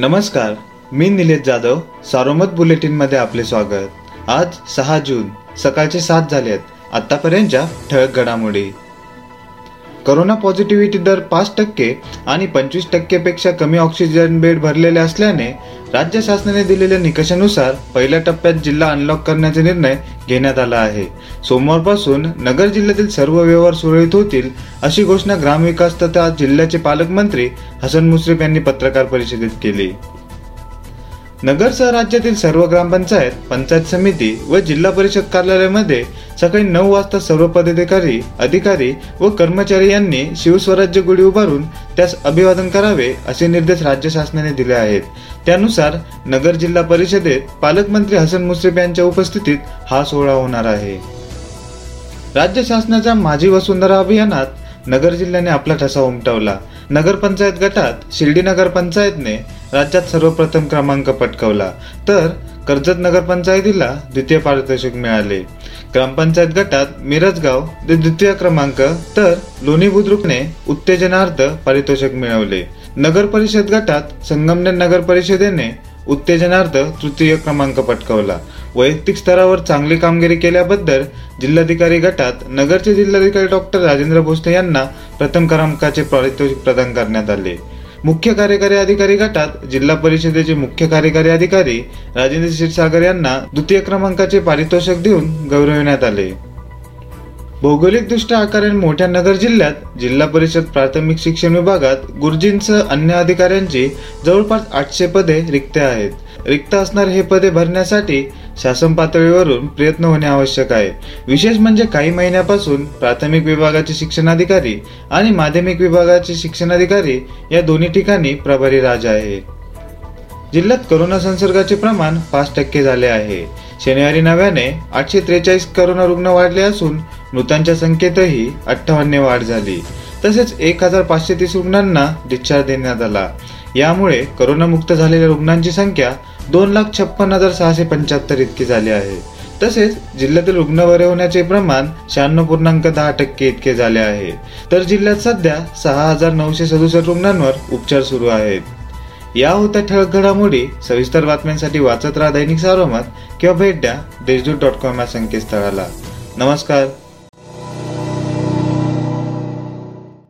नमस्कार मी निलेश जाधव सारोमत बुलेटिनमध्ये आपले स्वागत. आज सहा जून सकाळचे सात झाले आहेत आतापर्यंतच्या ठळक घडामोडी. करोना पॉझिटिव्हिटी दर पाच टक्के आणि पंचवीस टक्केपेक्षा कमी ऑक्सिजन बेड भरलेले असल्याने राज्य शासनाने दिलेल्या निकषानुसार पहिल्या टप्प्यात जिल्हा अनलॉक करण्याचा निर्णय घेण्यात आला आहे. सोमवारपासून नगर जिल्ह्यातील सर्व व्यवहार सुरळीत होतील अशी घोषणा ग्रामविकास तथा जिल्ह्याचे पालकमंत्री हसन मुश्रीफ यांनी पत्रकार परिषदेत केली. नगरसह राज्यातील सर्व ग्रामपंचायत पंचायत समिती व जिल्हा परिषद कार्यालयामध्ये सकाळी नऊ वाजता सर्व पदाधिकारी अधिकारी व कर्मचारी यांनी शिवस्वराज्य गुढी उभारून त्यास अभिवादन करावे असे निर्देश राज्य शासनाने दिले आहेत. त्यानुसार नगर जिल्हा परिषदेत पालकमंत्री हसन मुश्रीफ यांच्या उपस्थितीत हा सोहळा होणार आहे. राज्य शासनाच्या माझी वसुंधरा अभियानात नगर जिल्ह्याने आपला ठसा उमटवला. नगरपंचायत गटात शिर्डी नगरपंचायतने राज्यात सर्वप्रथम क्रमांक पटकावला. तर कर्जत नगरपंचायतीला द्वितीय पारितोषिक मिळाले. ग्रामपंचायत गटात मिरजगाव द्वितीय क्रमांक तर लोणी बुद्रुकने उत्तेजनार्थ पारितोषिक मिळवले. नगर परिषद गटात संगमनेर नगर परिषदेने उत्तेजनार्थ तृतीय क्रमांक पटकावला. वैयक्तिक स्तरावर चांगली कामगिरी केल्याबद्दल जिल्हाधिकारी गटात नगरचे जिल्हाधिकारी डॉक्टर राजेंद्र भोसले यांना प्रथम क्रमांकाचे पारितोषिक प्रदान करण्यात आले. मुख्य कार्यकारी अधिकारी गटात जिल्हा परिषदेचे मुख्य कार्यकारी अधिकारी राजेंद्र क्षीरसागर यांना द्वितीय क्रमांकाचे पारितोषिक देऊन गौरविण्यात आले. भौगोलिकदृष्ट्या आकाराने मोठ्या नगर जिल्ह्यात जिल्हा परिषद प्राथमिक शिक्षण विभागात गुरुजींसह अन्य अधिकाऱ्यांची जवळपास आठशे पदे रिक्त आहेत. रिक्त असणारे हे पदे भरण्यासाठी शासन पातळीवरून प्रयत्न होणे आवश्यक आहे. विशेष म्हणजे काही महिन्यापासून प्राथमिक विभागाचे शिक्षणाधिकारी आणि माध्यमिक विभागाचे शिक्षणाधिकारी या दोन्ही ठिकाणी प्रभारी राज आहे. जिल्ह्यात करोना संसर्गाचे प्रमाण पाच टक्के झाले आहे. शनिवारी नव्याने आठशे त्रेचाळीस करोना रुग्ण वाढले असून मृतांच्या संख्येतही अठ्ठावन्न वाढ झाली. तसेच एक हजार पाचशे तीस रुग्णांना डिस्चार्ज देण्यात आला. यामुळे करोनामुक्त झालेल्या रुग्णांची संख्या दोन लाख छप्पन हजार सहाशे पंच्याहत्तर इतकी झाली आहे. तसेच जिल्ह्यातील रुग्ण बरे होण्याचे प्रमाण शहाण्णव पूर्णांक दहा टक्के इतके झाले आहे. तर जिल्ह्यात सध्या सहा हजार नऊशे सदुसष्ट रुग्णांवर उपचार सुरू आहेत. या होत्या ठळक घडामोडी सविस्तर बातम्यांसाठी वाचत राहा दैनिक सारोमत किंवा भेट द्या देशदूत डॉट कॉम या संकेतस्थळाला. नमस्कार.